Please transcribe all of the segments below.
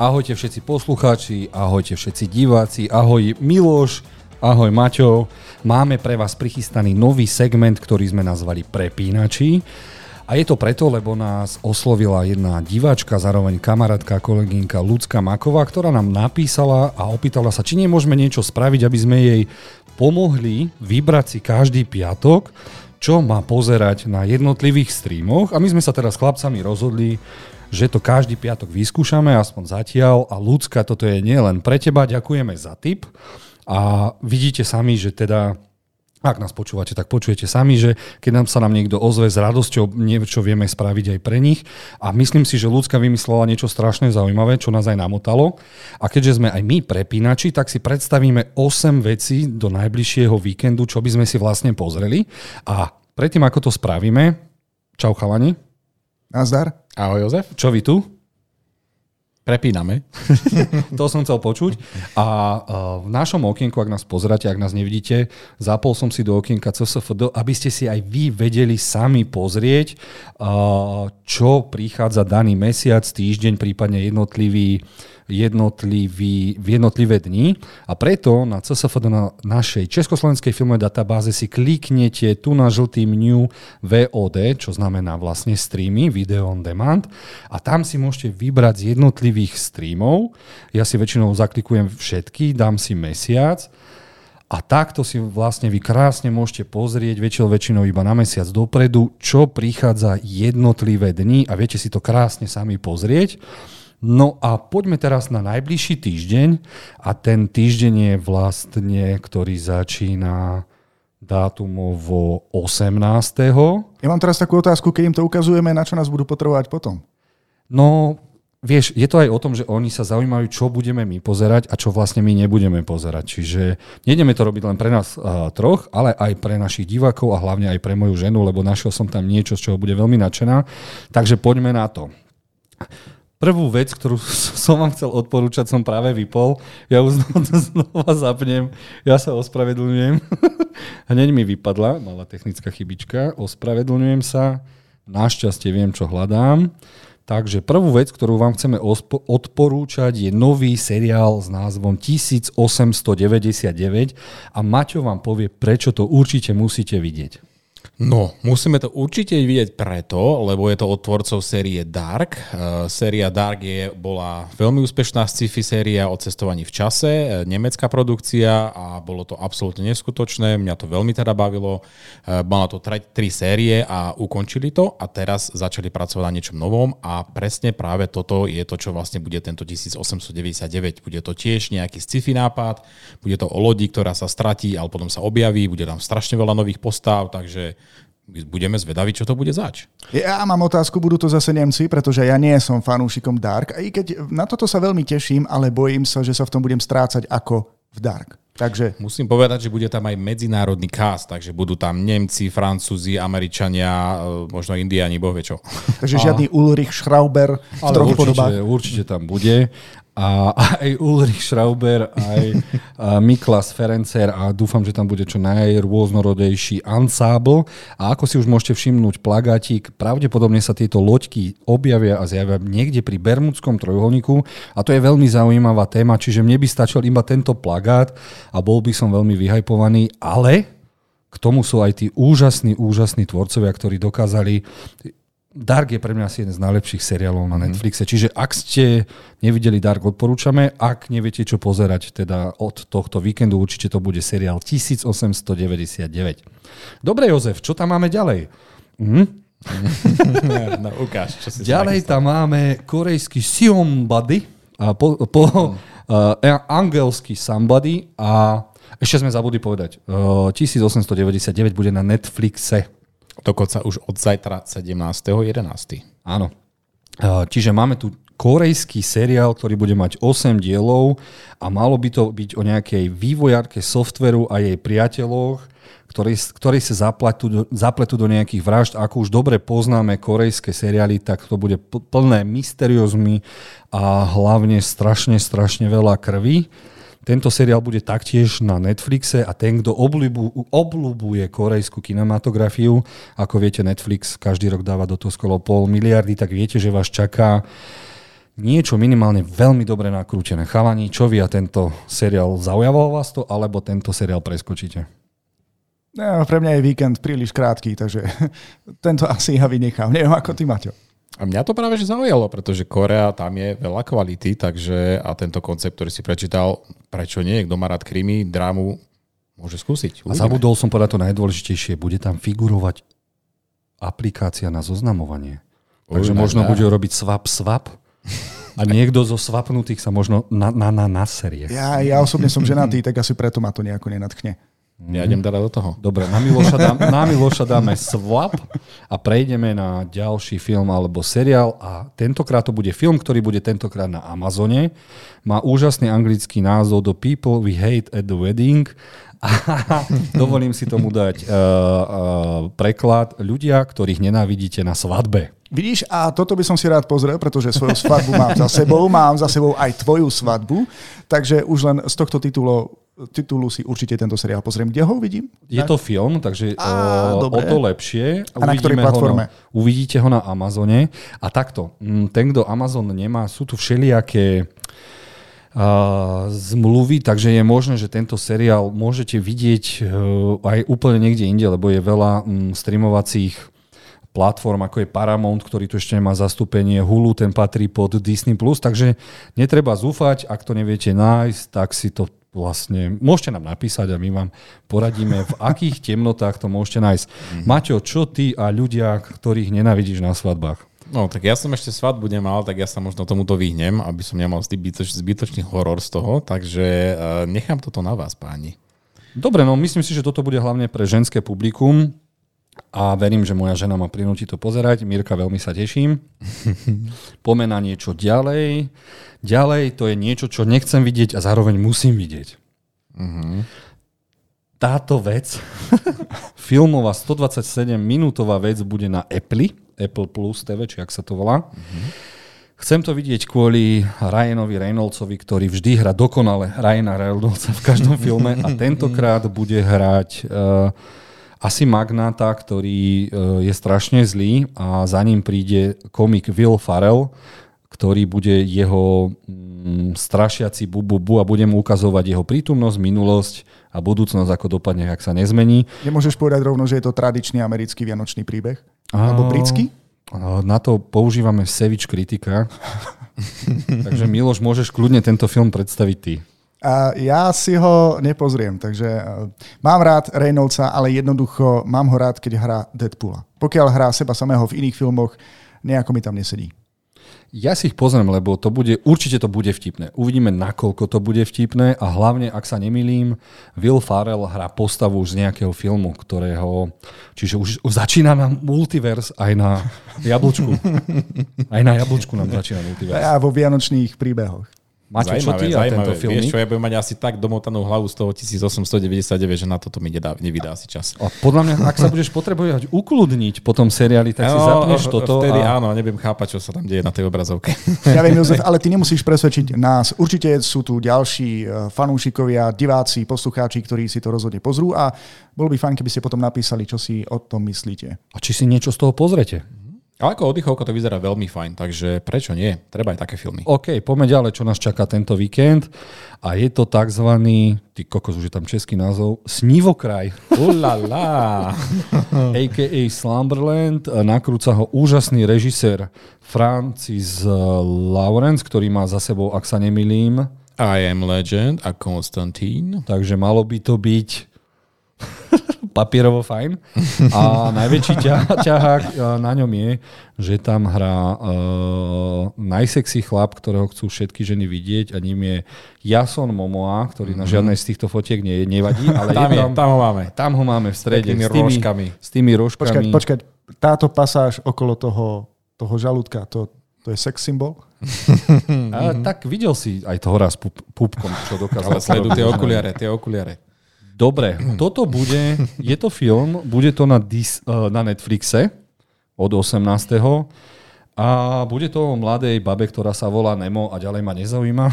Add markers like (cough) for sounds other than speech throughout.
Ahojte všetci poslucháči, ahojte všetci diváci, ahoj Miloš, ahoj Maťo. Máme pre vás prichystaný nový segment, ktorý sme nazvali Prepínači. A je to preto, lebo nás oslovila jedna diváčka, zároveň kamarátka, kolegynka Lucka Maková, ktorá nám napísala a opýtala sa, či nemôžeme niečo spraviť, aby sme jej pomohli vybrať si každý piatok, čo má pozerať na jednotlivých streamoch. A my sme sa teraz s chlapcami rozhodli, že to každý piatok vyskúšame, aspoň zatiaľ. A ľudská, toto je nielen pre teba, ďakujeme za tip. A vidíte sami, že teda ak nás počúvate, tak počujete sami, že keď nám sa nám niekto ozve s radosťou, niečo vieme spraviť aj pre nich. A myslím si, že ľudská vymyslela niečo strašne zaujímavé, čo nás aj namotalo. A keďže sme aj my prepínači, tak si predstavíme 8 vecí do najbližšieho víkendu, čo by sme si vlastne pozreli. A predtým, ako to spravíme, čau chalani. Nazdar. Ahoj Jozef. Čo vy tu? Prepíname. (laughs) to som chcel počuť. A v našom okienku, ak nás pozeráte, ak nás nevidíte, zapol som si do okienka CSFD, aby ste si aj vy vedeli sami pozrieť, čo prichádza daný mesiac, týždeň, prípadne jednotlivý jednotlivý, v jednotlivé dni a preto na CSFD na našej československej filmovej databáze si kliknete tu na žltý menu VOD, čo znamená vlastne streamy, video on demand a tam si môžete vybrať z jednotlivých streamov. Ja si väčšinou zaklikujem všetky, dám si mesiac a takto si vlastne vy krásne môžete pozrieť väčšinou, väčšinou iba na mesiac dopredu, čo prichádza jednotlivé dni a viete si to krásne sami pozrieť. No a poďme teraz na najbližší týždeň a ten týždeň je vlastne, ktorý začína dátumovo 18. Ja mám teraz takú otázku, keď im to ukazujeme, na čo nás budú potrebovať potom? No, vieš, je to aj o tom, že oni sa zaujímajú, čo budeme my pozerať a čo vlastne my nebudeme pozerať. Čiže nejdeme to robiť len pre nás uh, troch, ale aj pre našich divákov a hlavne aj pre moju ženu, lebo našiel som tam niečo, z čoho bude veľmi nadšená. Takže poďme na to. Prvú vec, ktorú (laughs) som vám chcel odporúčať, som práve vypol. Ja už znova (laughs) zapnem. Ja sa ospravedlňujem. (laughs) Hneď mi vypadla, malá technická chybička. Ospravedlňujem sa. Našťastie viem, čo hľadám. Takže prvú vec, ktorú vám chceme odporúčať, je nový seriál s názvom 1899 a Maťo vám povie, prečo to určite musíte vidieť. No, musíme to určite vidieť preto, lebo je to od tvorcov série Dark. Uh, séria Dark je, bola veľmi úspešná sci-fi séria o cestovaní v čase, uh, nemecká produkcia a bolo to absolútne neskutočné. Mňa to veľmi teda bavilo. Uh, mala to tri, tri série a ukončili to a teraz začali pracovať na niečom novom a presne práve toto je to, čo vlastne bude tento 1899. Bude to tiež nejaký sci-fi nápad, bude to o lodi, ktorá sa stratí, ale potom sa objaví, bude tam strašne veľa nových postav, takže budeme zvedaví, čo to bude zač. Ja mám otázku, budú to zase Nemci, pretože ja nie som fanúšikom Dark. A i keď na toto sa veľmi teším, ale bojím sa, že sa v tom budem strácať ako v Dark. Takže... Musím povedať, že bude tam aj medzinárodný cast, takže budú tam Nemci, Francúzi, Američania, e, možno Indiani, boh vie čo. (laughs) Takže a... žiadny Ulrich Schrauber v troch určite, určite tam bude a aj Ulrich Schrauber, aj Miklas Ferencer a dúfam, že tam bude čo najrôznorodejší ansábl. A ako si už môžete všimnúť plagátik, pravdepodobne sa tieto loďky objavia a zjavia niekde pri Bermudskom trojuholníku a to je veľmi zaujímavá téma, čiže mne by stačil iba tento plagát a bol by som veľmi vyhajpovaný, ale k tomu sú aj tí úžasní, úžasní tvorcovia, ktorí dokázali Dark je pre mňa asi jeden z najlepších seriálov na mhm. Netflixe, čiže ak ste nevideli Dark, odporúčame. Ak neviete, čo pozerať teda od tohto víkendu, určite to bude seriál 1899. Dobre, Jozef, čo tam máme ďalej? Hm? (laughs) no, ukáž, čo si Ďalej tam máme korejský Somebody a po, po uh, angelský Somebody a ešte sme zabudli povedať, uh, 1899 bude na Netflixe. Dokonca už od zajtra 17.11. Áno. Čiže máme tu korejský seriál, ktorý bude mať 8 dielov a malo by to byť o nejakej vývojárke softveru a jej priateľoch, ktorí, ktorí sa zapletú zapletú do nejakých vražd. Ako už dobre poznáme korejské seriály, tak to bude plné mysteriózmy a hlavne strašne, strašne veľa krvi. Tento seriál bude taktiež na Netflixe a ten, kto obľúbuje korejskú kinematografiu, ako viete, Netflix každý rok dáva do toho skoro pol miliardy, tak viete, že vás čaká niečo minimálne veľmi dobre nakrútené. Chalani, čo vy a tento seriál zaujával vás to, alebo tento seriál preskočíte? No, pre mňa je víkend príliš krátky, takže (laughs) tento asi ja vynechám. Neviem, ako ty, Maťo. A mňa to práve že zaujalo, pretože Korea, tam je veľa kvality, takže a tento koncept, ktorý si prečítal, prečo nie, kto má rád krimi, drámu, môže skúsiť. A zabudol som povedať to najdôležitejšie, bude tam figurovať aplikácia na zoznamovanie. Takže možno bude robiť swap swap a (laughs) niekto zo swapnutých sa možno na, na, na, na série. Ja, ja osobne som ženatý, tak asi preto ma to nejako nenatchne. Ja idem teda do toho. Dobre, na Miloša, dám, (laughs) na Miloša dáme swap a prejdeme na ďalší film alebo seriál a tentokrát to bude film, ktorý bude tentokrát na Amazone. Má úžasný anglický názov The People We Hate at the Wedding a (laughs) dovolím si tomu dať uh, uh, preklad ľudia, ktorých nenávidíte na svadbe. Vidíš, a toto by som si rád pozrel, pretože svoju svadbu mám za sebou, mám za sebou aj tvoju svadbu, takže už len z tohto titulu titulu si určite tento seriál pozriem. Kde ho uvidím? Je to film, takže a, o, o to lepšie. A na ktorej platforme? Ho na, uvidíte ho na Amazone. A takto, mm, ten, kto Amazon nemá, sú tu všelijaké uh, zmluvy, takže je možné, že tento seriál môžete vidieť uh, aj úplne niekde inde, lebo je veľa um, streamovacích platform, ako je Paramount, ktorý tu ešte nemá zastúpenie, Hulu, ten patrí pod Disney+, takže netreba zúfať, ak to neviete nájsť, tak si to vlastne môžete nám napísať a my vám poradíme, v akých temnotách to môžete nájsť. Mm-hmm. Maťo, čo ty a ľudia, ktorých nenavidíš na svadbách? No, tak ja som ešte svadbu nemal, tak ja sa možno tomuto vyhnem, aby som nemal zbytoč, zbytočný horor z toho, takže uh, nechám toto na vás, páni. Dobre, no myslím si, že toto bude hlavne pre ženské publikum a verím, že moja žena ma prinúti to pozerať. Mirka, veľmi sa teším. (laughs) Pomena niečo ďalej. Ďalej to je niečo, čo nechcem vidieť a zároveň musím vidieť. Uh-huh. Táto vec, (laughs) filmová 127 minútová vec bude na Apple, Apple Plus TV, či ak sa to volá. Uh-huh. Chcem to vidieť kvôli Ryanovi Reynoldsovi, ktorý vždy hrá dokonale Ryana Reynoldsa v každom filme a (laughs) tentokrát bude hrať uh, asi magnáta, ktorý uh, je strašne zlý a za ním príde komik Will Farrell, ktorý bude jeho mm, strašiaci bu, bu, bu a bude mu ukazovať jeho prítomnosť, minulosť a budúcnosť, ako dopadne, ak sa nezmení. Nemôžeš povedať rovno, že je to tradičný americký vianočný príbeh? Alebo britský? Na to používame Sevič kritika. (laughs) takže Miloš, môžeš kľudne tento film predstaviť ty. A ja si ho nepozriem, takže e, mám rád Reynoldsa, ale jednoducho mám ho rád, keď hrá Deadpoola. Pokiaľ hrá seba samého v iných filmoch, nejako mi tam nesedí. Ja si ich pozriem, lebo to bude, určite to bude vtipné. Uvidíme, nakoľko to bude vtipné a hlavne, ak sa nemilím, Will Farrell hrá postavu už z nejakého filmu, ktorého... Čiže už, už začína nám multivers aj na jablčku. (laughs) Aj na jablčku nám začína multivers. A vo vianočných príbehoch. Máte čo ty a tento film? Vieš čo, ja budem mať asi tak domotanú hlavu z toho 1899, že na toto mi nedá, nevydá asi čas. A podľa mňa, ak sa budeš potrebovať ukludniť po tom seriáli, tak no, si zapneš toto. Vtedy a... áno, nebudem chápať, čo sa tam deje na tej obrazovke. (laughs) Ja viem, Jozef, (laughs) ale ty nemusíš presvedčiť nás. Určite sú tu ďalší e, fanúšikovia, diváci, poslucháči, ktorí si to rozhodne pozrú a bolo by fajn, keby ste potom napísali, čo si o tom myslíte. A či si niečo z toho pozrete. Ale ako oddychovka to vyzerá veľmi fajn, takže prečo nie? Treba aj také filmy. OK, poďme ďalej, čo nás čaká tento víkend. A je to tzv. Ty kokos, už je tam český názov. Snívokraj. Ulala. (laughs) A.k.a. Slumberland. Nakrúca ho úžasný režisér Francis Lawrence, ktorý má za sebou, ak sa nemilím, I am Legend a Konstantín. Takže malo by to byť papierovo fajn. A najväčší ťahák e, na ňom je, že tam hrá uh, najsexy chlap, ktorého chcú všetky ženy vidieť a ním je Jason Momoa, ktorý mm-hmm. na mhm. žiadnej z týchto fotiek nie, nevadí. Ale tam, je, tam, tam ho máme. Tam ho máme v strede. S tými, rožkami. S tými rožkami. Počkať, počkať. Táto pasáž okolo toho, toho žalúdka, to, to je sex symbol? (laughs) a, tak videl si aj toho raz pupkom, čo dokázal. Ale sleduj tie okuliare, tie okuliare. Dobre, toto bude, je to film, bude to na, dis, uh, na Netflixe od 18. A bude to o mladej babe, ktorá sa volá Nemo a ďalej ma nezaujíma.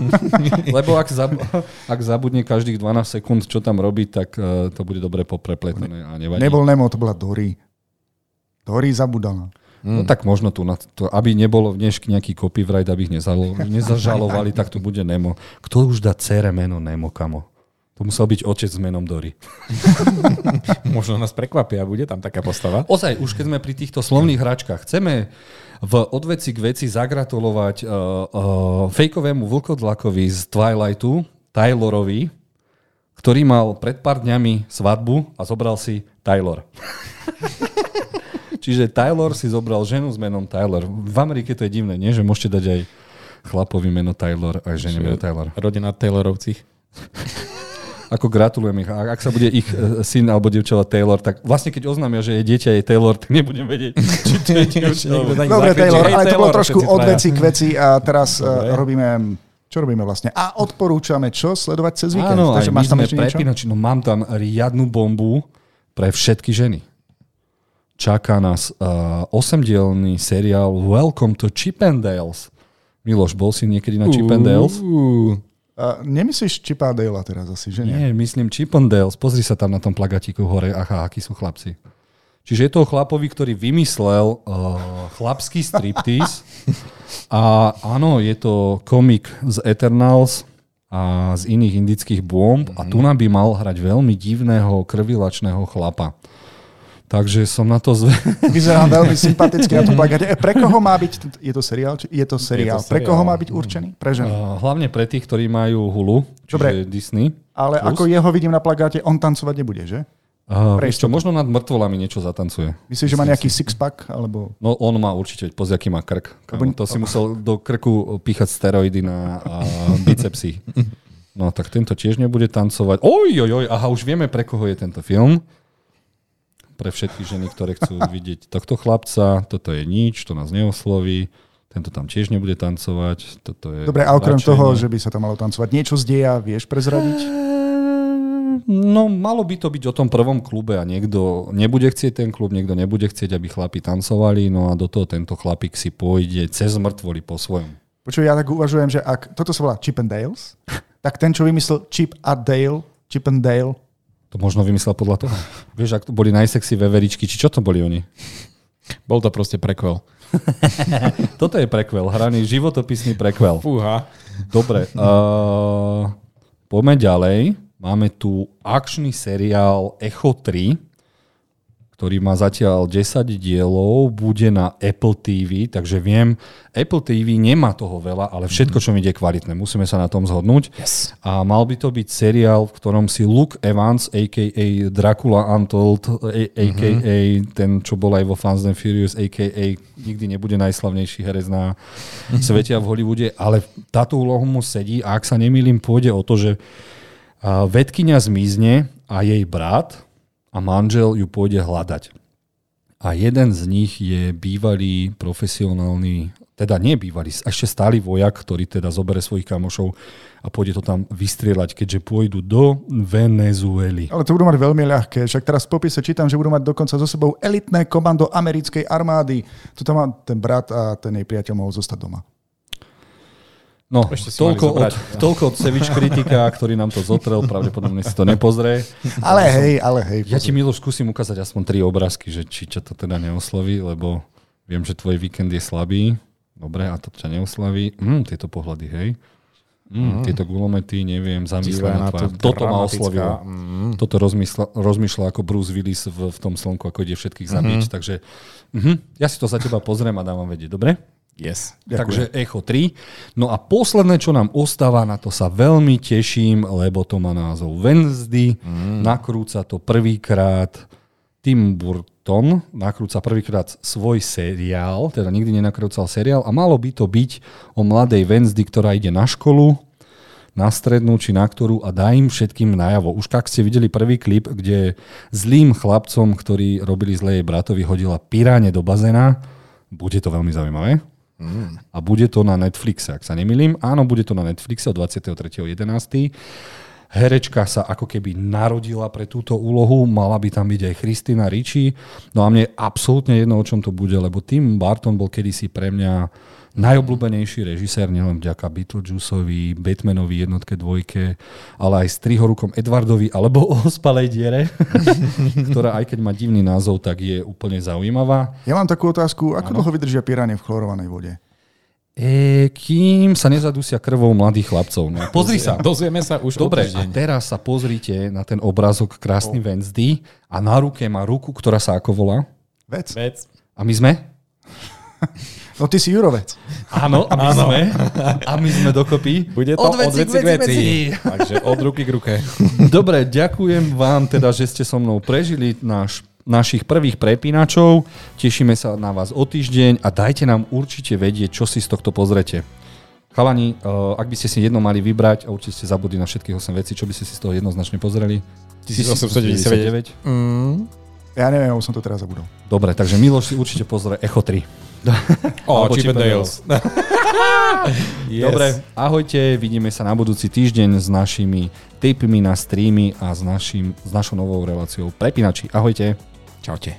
(laughs) Lebo ak, zab, ak zabudne každých 12 sekúnd, čo tam robí, tak uh, to bude dobre poprepletené a nevadí. Nebol Nemo, to bola Dory. Dory zabudala. No tak možno tu, na to, aby nebolo v dnešky nejaký copyright, aby ich nezalo, nezažalovali, tak tu bude Nemo. Kto už dá cere meno Nemo, kamo? To musel byť otec s menom Dory. (laughs) Možno nás prekvapia, bude tam taká postava. Ozaj, už keď sme pri týchto slovných hračkách, chceme v odveci k veci zagratulovať uh, uh, fejkovému vlkodlakovi z Twilightu, Taylorovi, ktorý mal pred pár dňami svadbu a zobral si Taylor. (laughs) Čiže Taylor si zobral ženu s menom Taylor. V Amerike to je divné, nie? Že môžete dať aj chlapovi meno Taylor, aj žene meno Taylor. Rodina Taylorovcích. (laughs) Ako gratulujem ich. A ak sa bude ich e, syn alebo dievčala Taylor, tak vlastne keď oznámia, že je dieťa je Taylor, tak nebudem vedieť, (laughs) či to je dievča. Dobre, Taylor, ale to bolo trošku od veci k veci a teraz Dobre. robíme čo robíme vlastne? A odporúčame čo sledovať cez víkend. Áno, Takže máš tam ešte prepínači, no mám tam riadnu bombu pre všetky ženy. Čaká nás uh, osemdielný seriál Welcome to Chippendales. Miloš, bol si niekedy na Chippendales? Uh, uh, nemyslíš Chippendale teraz asi, že nie? Nie, myslím Chippendales. Pozri sa tam na tom plagatíku hore, aha, akí sú chlapci. Čiže je to chlapovi, ktorý vymyslel uh, chlapský striptease. a áno, je to komik z Eternals a z iných indických bomb. Mm-hmm. A tu by mal hrať veľmi divného, krvilačného chlapa. Takže som na to zve... (laughs) Vyzerám veľmi sympaticky na tom plagáte. E, pre koho má byť, je to seriál? Či je to seriál. Je to seriál. Pre koho má byť určený? Pre ženy? Hlavne pre tých, ktorí majú Hulu, čiže Dobre, Disney. Ale plus. ako jeho vidím na plagáte, on tancovať nebude, že? Uh, čo, možno nad mŕtvolami niečo zatancuje. Myslíš, že má nejaký six-pack? Alebo... No on má určite, pozri, aký má krk. Kamo, to si musel do krku píchať steroidy na uh, bicepsy. (laughs) No tak tento tiež nebude tancovať. Oj, oj, oj, aha, už vieme, pre koho je tento film. Pre všetky ženy, ktoré chcú (laughs) vidieť tohto chlapca. Toto je nič, to nás neosloví. Tento tam tiež nebude tancovať. Toto je Dobre, a okrem toho, že by sa tam malo tancovať, niečo z deja vieš prezradiť? No, malo by to byť o tom prvom klube a niekto nebude chcieť ten klub, niekto nebude chcieť, aby chlapi tancovali, no a do toho tento chlapík si pôjde cez mŕtvoly po svojom. Počuj, ja tak uvažujem, že ak toto sa volá Chip and Dales, tak ten, čo vymyslel Chip a Dale, Chip and Dale, to možno vymyslel podľa toho. (laughs) Vieš, ak to boli najsexy veveričky, či čo to boli oni? (laughs) Bol to proste prekvel. (laughs) Toto je prekvel, hraný životopisný prekvel. Fúha. Dobre, uh, poďme ďalej. Máme tu akčný seriál Echo 3, ktorý má zatiaľ 10 dielov, bude na Apple TV, takže viem, Apple TV nemá toho veľa, ale všetko, čo mi ide kvalitné, musíme sa na tom zhodnúť. Yes. A mal by to byť seriál, v ktorom si Luke Evans, a.k.a. Dracula Untold, a.k.a. Mm-hmm. ten, čo bol aj vo Fast and Furious, a.k.a. nikdy nebude najslavnejší herec na svete a v Hollywoode, ale táto úlohu mu sedí a ak sa nemýlim, pôjde o to, že Vedkynia zmizne a jej brat a manžel ju pôjde hľadať. A jeden z nich je bývalý profesionálny, teda nie bývalý, ešte stály vojak, ktorý teda zobere svojich kamošov a pôjde to tam vystrieľať, keďže pôjdu do Venezuely. Ale to budú mať veľmi ľahké. Však teraz v popise čítam, že budú mať dokonca so sebou elitné komando americkej armády. Tam má ten brat a ten jej priateľ mohol zostať doma. No, toľko od, toľko od Sevič kritika, ktorý nám to zotrel, pravdepodobne si to nepozrie. Ale hej, ale hej. Ja ti, Miloš, skúsim ukázať aspoň tri obrázky, že či ťa to teda neosloví, lebo viem, že tvoj víkend je slabý. Dobre, a to ťa neoslaví. Mm, tieto pohľady, hej. Mm, mm. Tieto gulomety, neviem, zamyslená tvár. Toto ma oslovilo. Mm. Toto rozmýšľa ako Bruce Willis v, v tom slnku, ako ide všetkých zabiť. Mm. Takže mm, ja si to za teba pozriem a dávam vedieť. Dobre? Yes. Ďakujem. Takže Echo 3. No a posledné, čo nám ostáva, na to sa veľmi teším, lebo to má názov Wednesday. Mm. Nakrúca to prvýkrát Tim Burton, nakrúca prvýkrát svoj seriál, teda nikdy nenakrúcal seriál a malo by to byť o mladej Wednesday, ktorá ide na školu, na strednú či na ktorú a dá im všetkým najavo. Už tak ste videli prvý klip, kde zlým chlapcom, ktorí robili zlej bratovi, hodila piráne do bazéna. Bude to veľmi zaujímavé. A bude to na Netflixe, ak sa nemýlim. Áno, bude to na Netflixe od 23.11. Herečka sa ako keby narodila pre túto úlohu, mala by tam byť aj Christina Ricci. No a mne je absolútne jedno, o čom to bude, lebo Tim Barton bol kedysi pre mňa najobľúbenejší režisér, nielen vďaka Beetlejuiceovi, Batmanovi jednotke, dvojke, ale aj s trihorukom Edwardovi alebo (laughs) o spalej diere, (laughs) ktorá aj keď má divný názov, tak je úplne zaujímavá. Ja mám takú otázku, ako ano? dlho vydržia piranie v chlorovanej vode? E, kým sa nezadusia krvou mladých chlapcov. No, pozri sa. (laughs) Dozvieme sa už Dobre, a teraz sa pozrite na ten obrázok krásny oh. Wednesday a na ruke má ruku, ktorá sa ako volá? Vec. Vec. A my sme? (laughs) No ty si Jurovec. Áno, a my Áno. sme. A my sme dokopy. Bude to od veci, od veci k veci. veci. Takže od ruky k ruke. Dobre, ďakujem vám teda, že ste so mnou prežili náš našich prvých prepínačov. Tešíme sa na vás o týždeň a dajte nám určite vedieť, čo si z tohto pozrete. Chalani, uh, ak by ste si jedno mali vybrať a určite ste zabudli na všetkých 8 vecí, čo by ste si z toho jednoznačne pozreli? 1899. Mm. Ja neviem, už som to teraz zabudol. Dobre, takže Miloš si určite pozrie Echo 3. (laughs) oh, Chip and Dales. (laughs) yes. Dobre, ahojte, vidíme sa na budúci týždeň s našimi tipmi na streamy a s, našim, s našou novou reláciou Prepínači. Ahojte. Čaute.